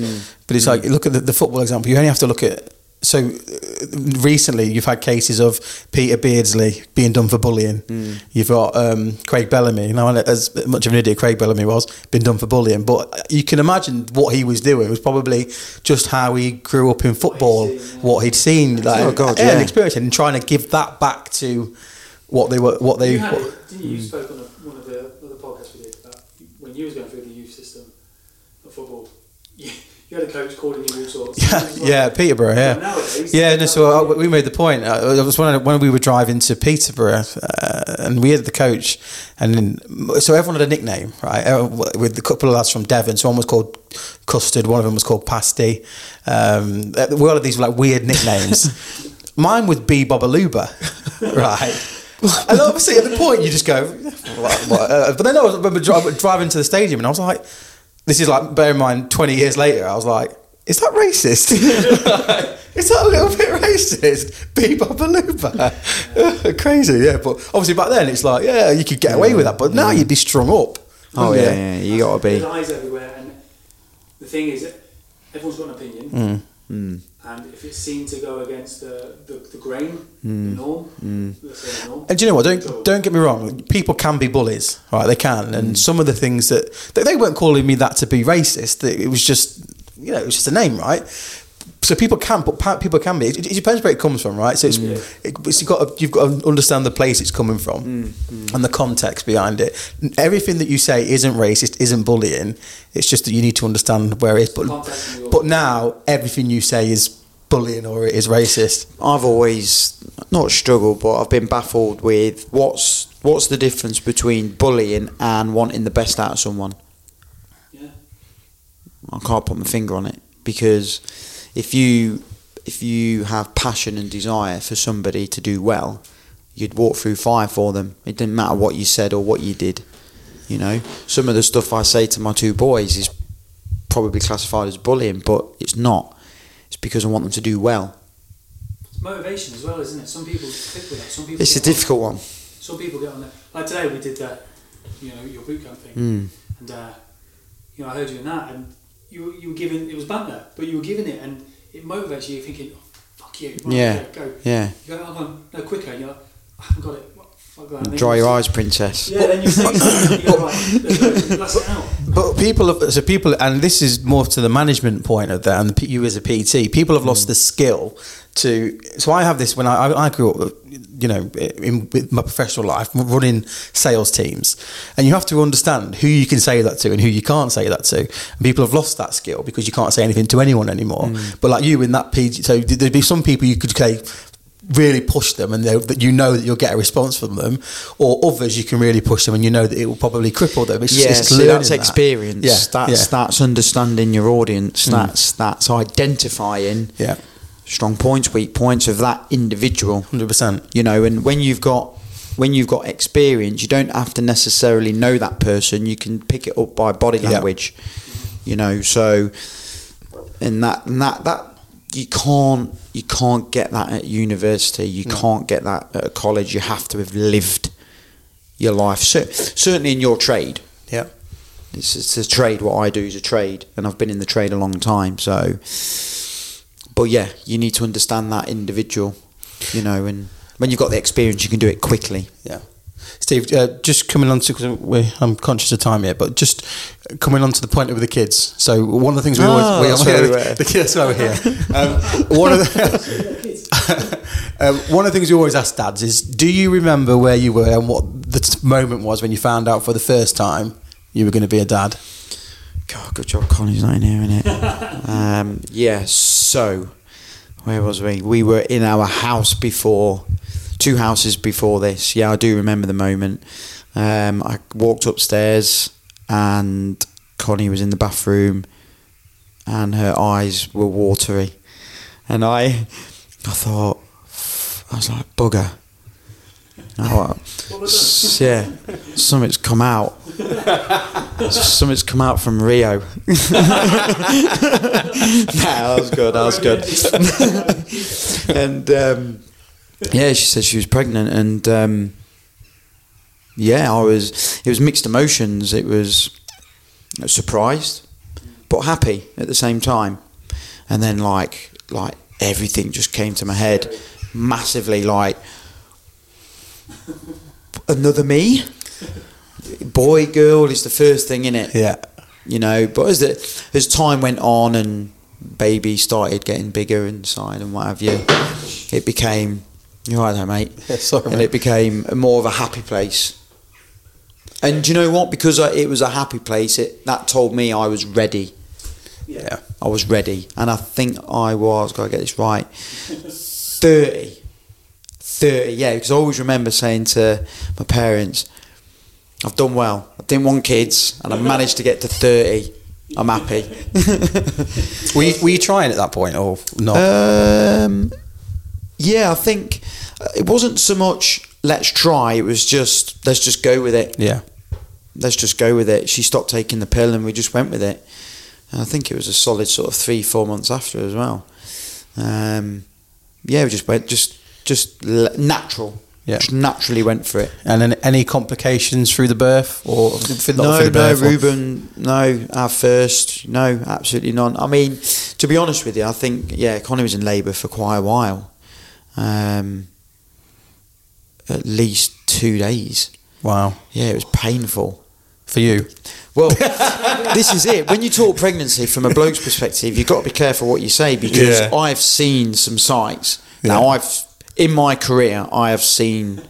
but it's like look at the, the football example. You only have to look at. So uh, recently, you've had cases of Peter Beardsley being done for bullying. You've got um, Craig Bellamy. Now, as much of an idiot Craig Bellamy was, been done for bullying. But you can imagine what he was doing it was probably just how he grew up in football, what he'd seen, like, Oh, God, and yeah. experienced, and trying to give that back to what they were, what they. you had what- didn't you? You spoke on a, one of the other podcasts we did about when you was going through the youth system of football. You, had a coach calling you all sorts. Yeah, yeah, Peterborough. Yeah, Nowadays, yeah. No, so uh, we made the point. Uh, it was when when we were driving to Peterborough, uh, and we had the coach, and then, so everyone had a nickname, right? Uh, With a couple of lads from Devon. So one was called Custard, one of them was called Pasty. Um, we all had these were like weird nicknames. (laughs) Mine was B Bobaluba, right? And obviously, at the point, you just go, what, what? Uh, but then I was I remember driving to the stadium, and I was like, this is like, bear in mind, 20 years later, I was like, is that racist? (laughs) is that a little bit racist? Be Babaluba. (laughs) Crazy, yeah. But obviously, back then, it's like, yeah, you could get away with that. But now you'd be strung up. Oh wouldn't yeah, you? yeah, you gotta There's be. eyes everywhere, and the thing is, everyone's got an opinion, Mm. Mm. and if it's seen to go against the, the, the grain, Mm. the norm, let's the norm. And do you know what? Don't don't get me wrong. People can be bullies, right? They can, and some of the things that they, they weren't calling me that to be racist. It was just, you know, it was just a name, right? So people can, but people can be. It, it depends where it comes from, right? So it's, Yeah. it, it's you've got to, you've got to understand the place it's coming from mm, mm. and the context behind it. Everything that you say isn't racist, isn't bullying. It's just that you need to understand where it is. But Context and your- but now everything you say is bullying or it is racist. I've always not struggled, but I've been baffled with what's what's the difference between bullying and wanting the best out of someone. Yeah. I can't put my finger on it because if you if you have passion and desire for somebody to do well, you'd walk through fire for them. It didn't matter what you said or what you did. You know, some of the stuff I say to my two boys is probably classified as bullying, but it's not. It's because I want them to do well. It's motivation as well, isn't it? Some people stick with that. Some people. It's a get on- difficult one. Some people get on there. Like today, we did that. You know, your boot camp thing, Mm. and uh, you know, I heard you in that, and you you were given it was banter, but you were given it, and it motivates you. You're thinking, oh, "Fuck you!" Right, Yeah. go. Yeah. You go, "Oh, no quicker." You're like, "I haven't got it." What, fuck that. And Dry your eyes, princess. Yeah, then you say something, and you go, right, let's go, let's it out. But people have so people, and this is more to the management point of that, and you as a PT, people have lost mm. the skill to. So I have this when I, I I grew up, you know, in with my professional life, running sales teams, and you have to understand who you can say that to and who you can't say that to. And people have lost that skill because you can't say anything to anyone anymore. Mm. But like you in that PT, so there'd be some people you could say really push them and that you know that you'll get a response from them or others you can really push them and you know that it will probably cripple them it's, yeah, see, learning that's that. experience. yeah that's yeah. that's understanding your audience. Mm. That's that's identifying yeah strong points, weak points of that individual. 100% You know, and when you've got when you've got experience, you don't have to necessarily know that person. You can pick it up by body Yeah. language. You know, so and that and that that you can't you can't get that at university. You hmm. can't get that at a college. You have to have lived your life. So, certainly in your trade, Yeah. it's, it's a trade. What I do is a trade, and I've been in the trade a long time. So, but yeah, you need to understand that individual, you know, and when you've got the experience, you can do it quickly. Yeah. Steve, uh, just coming on to, we I'm conscious of time here, but just coming on to the point with the kids. So one of the things we Oh, always, that's we, where we the, were. the kids over here. Um, one of the, (laughs) um, one of the things we always ask dads is, do you remember where you were and what the moment was when you found out for the first time you were going to be a dad? God, good job, Connie's not in here, innit? (laughs) um, yeah, so where was we? We were in our house before, two houses before this. Yeah, I do remember the moment. Um, I walked upstairs and Connie was in the bathroom and her eyes were watery. And I, I thought, I was like, bugger. Oh, yeah, something's come out. Something's come out from Rio. (laughs) nah, that was good. That was good. (laughs) and um, yeah, she said she was pregnant, and um, yeah, I was. It was mixed emotions. It was surprised, but happy at the same time. And then like like everything just came to my head massively. Like another me. Boy, girl is the first thing in it Yeah. you know. But as the as time went on and baby started getting bigger inside and what have you, it became you're right there, mate. (laughs) Yeah, sorry, and mate. it became more of a happy place. And do you know what? Because I, it was a happy place, it that told me I was ready. Yeah. I was ready, and I think I was. Got to get this right. 30. 30, yeah, because I always remember saying to my parents, I've done well. I didn't want kids, and I managed to get to 30. I'm happy. (laughs) Were you, were you trying at that point or not? um, yeah, I think uh, it wasn't so much let's try, it was just let's just go with it. yeah. Let's just go with it. She stopped taking the pill, and we just went with it. And I think it was a solid sort of three, four months after as well. Um, yeah, we just went, just just natural. Yeah. Just naturally went for it. And then any complications through the birth or no, the no, Ruben, no, our first, no, absolutely none. I mean, to be honest with you, I think, yeah, Connie was in labour for quite a while. Um, at least two days. Wow. Yeah, it was painful. For you. Well, (laughs) this is it. When you talk pregnancy from a bloke's perspective, you've got to be careful what you say because Yeah. I've seen some sights. Now, I've in my career, I have seen,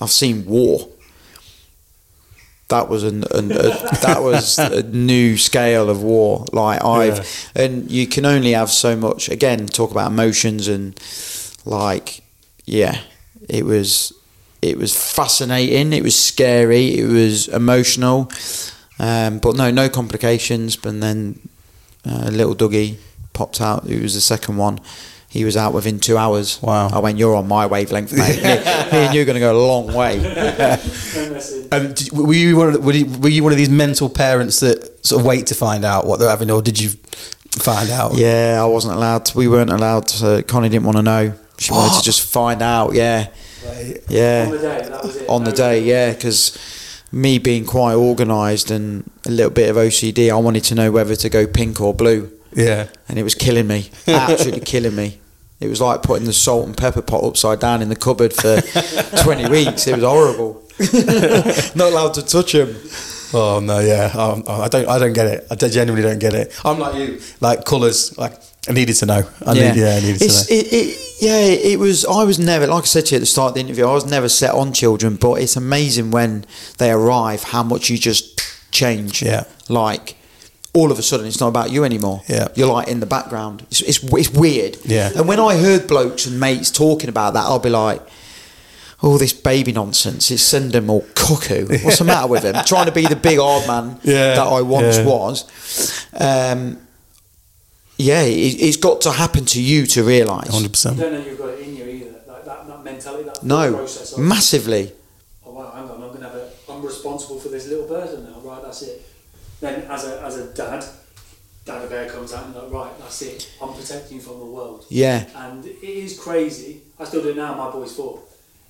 I've seen war. That was an, an a, that was a new scale of war. Like I've, and you can only have so much. Again, talk about emotions and like, yeah, it was it was fascinating. It was scary. It was emotional. Um, but no, no complications. But then uh, little Dougie popped out. Who was the second one? He was out within two hours. Wow. I went, you're on my wavelength, mate. me, me and you're going to go a long way. (laughs) Um, did, were you one of the, were you, were you one of these mental parents that sort of wait to find out what they're having, or did you find out? Yeah, I wasn't allowed. To, we weren't allowed to. Connie didn't want to know. She wanted to just find out. Yeah, Right. yeah. On the day, that was it. on the day, yeah, because me being quite organised and a little bit of OCD, I wanted to know whether to go pink or blue, Yeah. and it was killing me, absolutely (laughs) killing me. It was like putting the salt and pepper pot upside down in the cupboard for (laughs) 20 weeks. It was horrible. (laughs) Not allowed to touch them. Oh no, yeah. Um, I don't. I don't get it. I genuinely don't get it. I'm like you. Like colours. Like I needed to know. I yeah. Need, yeah, I needed it's, to know. It, it, yeah, it was. I was never, like I said to you at the start of the interview, I was never set on children, but it's amazing when they arrive how much you just change. Yeah. Like all of a sudden, it's not about you anymore. Yeah. You're like in the background. It's, it's, it's weird. Yeah. And when I heard blokes and mates talking about that, I'll be like, all this baby nonsense is sending them all cuckoo. (laughs) What's the matter with him? Trying to be the big old man (laughs) Yeah, that I once yeah. was. Um, yeah, it, it's got to happen to you to realise. Hundred You percent. don't know you've got it in you either. Like that, that mentality, that No, process of, massively. oh wow, hang on, I'm going to have a, I'm responsible for this little person now, right, that's it. Then as a, as a dad, Dad Bear comes out and like, right, that's it, I'm protecting you from the world. Yeah, And it is crazy, I still do it now, my boy's four.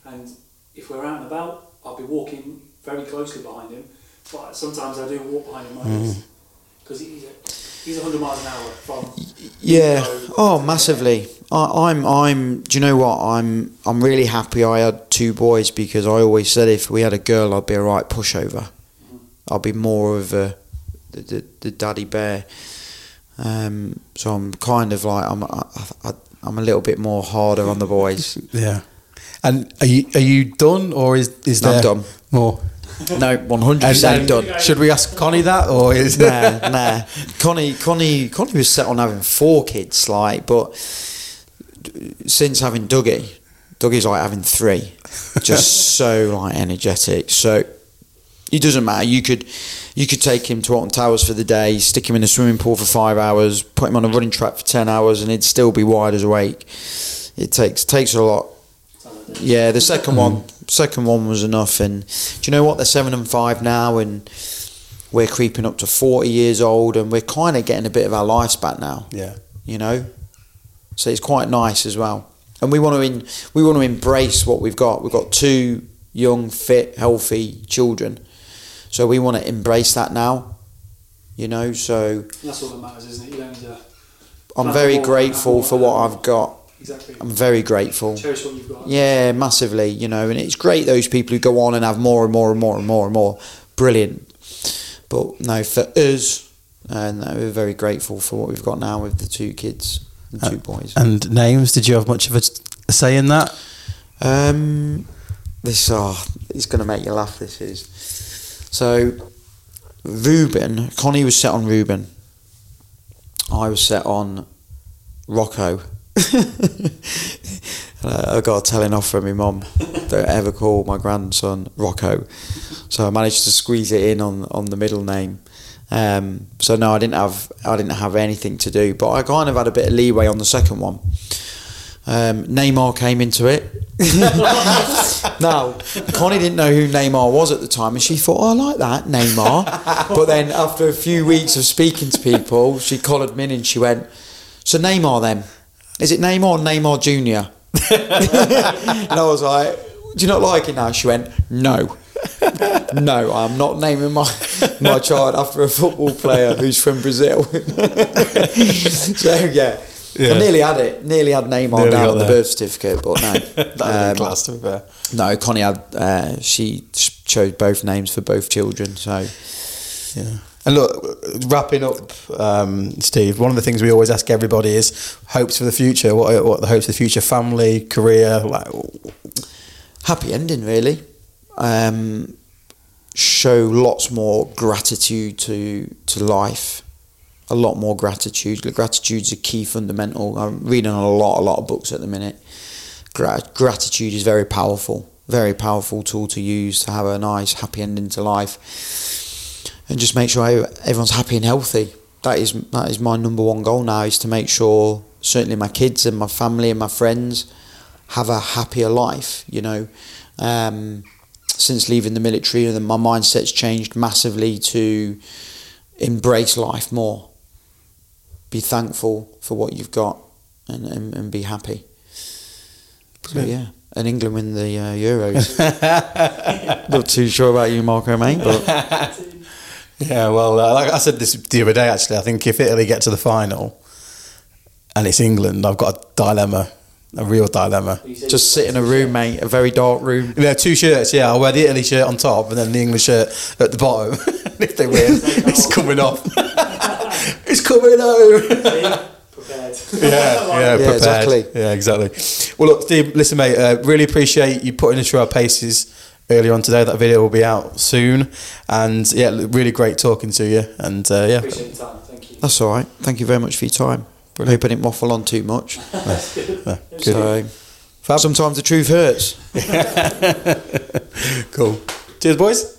And if we're out and about, I'll be walking very closely behind him, but sometimes I do walk behind him like this. Because he's, a, he's 100 miles an hour from yeah. Oh, massively. I, I'm. I'm. Do you know what? I'm. I'm really happy I had two boys because I always said if we had a girl, I'd be a right pushover. I'd be more of a the, the, the daddy bear. Um, so I'm kind of like I'm. I, I, I'm a little bit more harder on the boys. (laughs) Yeah. And are you are you done or is is I'm done. more? no, one hundred And, percent done. should we ask Connie that or is nah, (laughs) nah. Connie, Connie, Connie was set on having four kids, like, but since having Dougie, Dougie's like having three, just (laughs) so like energetic. So it doesn't matter. You could, you could take him to Alton Towers for the day, stick him in a swimming pool for five hours, put him on a running track for ten hours, and he'd still be wide as awake. It takes takes a lot. Yeah, the second one, hmm. second one was enough. And do you know what? They're seven and five now, and we're creeping up to forty years old, and we're kind of getting a bit of our lives back now. Yeah. You know, so it's quite nice as well. And we want to in, we want to embrace what we've got. We've got two young, fit, healthy children, so we want to embrace that now. You know, so That's all that matters, isn't it? You don't need to. I'm very grateful for what I've got. Exactly. I'm very grateful. Cherish what you've got. Yeah, massively, you know, and it's great those people who go on and have more and more and more and more and more. Brilliant. But no, for us, and no, we're very grateful for what we've got now with the two kids, the two uh, boys. And names? Did you have much of a say in that? Um, this oh, it's going to make you laugh. This is so. Ruben, Connie was set on Ruben. I was set on Rocco. I got a telling off from my mum. Don't ever call my grandson Rocco. So I managed to squeeze it in on on the middle name. Um, so no, I didn't have I didn't have anything to do, but I kind of had a bit of leeway on the second one. Um, Neymar came into it. (laughs) now, Connie didn't know who Neymar was at the time, and she thought, "Oh, I like that Neymar." but then, after a few weeks of speaking to people, she collared me in and she went, "So Neymar then? Is it Neymar or Neymar Junior?" (laughs) and I was like, "Do you not like it now?" She went, "No." no, I'm not naming my my child after a football player who's from Brazil. (laughs) so yeah, Yeah. I nearly had it. Nearly had Neymar Nearly down on the birth certificate, but no. (laughs) That Um, class to be fair. no, Connie had. Uh, she chose both names for both children. So Yeah. And look, wrapping up, um, Steve. One of the things we always ask everybody is hopes for the future. What are, what are the hopes of the future? Family, career. Like, happy ending, really. Um, show lots more gratitude to to life. A lot more gratitude. Gratitude's a key fundamental. I'm reading a lot, a lot of books at the minute. Gra- gratitude is very powerful, very powerful tool to use to have a nice, happy ending to life, and just make sure everyone's happy and healthy. That is that is my number one goal now. Is to make sure certainly my kids and my family and my friends have a happier life. You know, um, since leaving the military, and my mindset's changed massively to embrace life more, be thankful for what you've got, and and, and be happy. So yeah, and England win the uh, Euros. (laughs) Not too sure about you, Marco, mate, but (laughs) yeah. Well, uh, like I said this the other day. Actually, I think if Italy get to the final, and it's England, I've got a dilemma, a real dilemma. Just sit in a room, mate, a very dark room. We have two shirts. Yeah, I'll wear the Italy shirt on top, and then the English shirt at the bottom. (laughs) if they win, it's coming off. (laughs) it's coming home. Prepared. yeah, yeah, (laughs) prepared. exactly. Yeah, exactly. Well, look, Steve, listen, mate. Uh, really appreciate you putting us through our paces earlier on today. That video will be out soon, and yeah, really great talking to you. And uh, yeah, Appreciate the time. Thank you. That's all right. Thank you very much for your time. I hope I didn't waffle on too much. (laughs) That's good. uh, good. So, Fab. sometimes the truth hurts. (laughs) cool. Cheers, boys.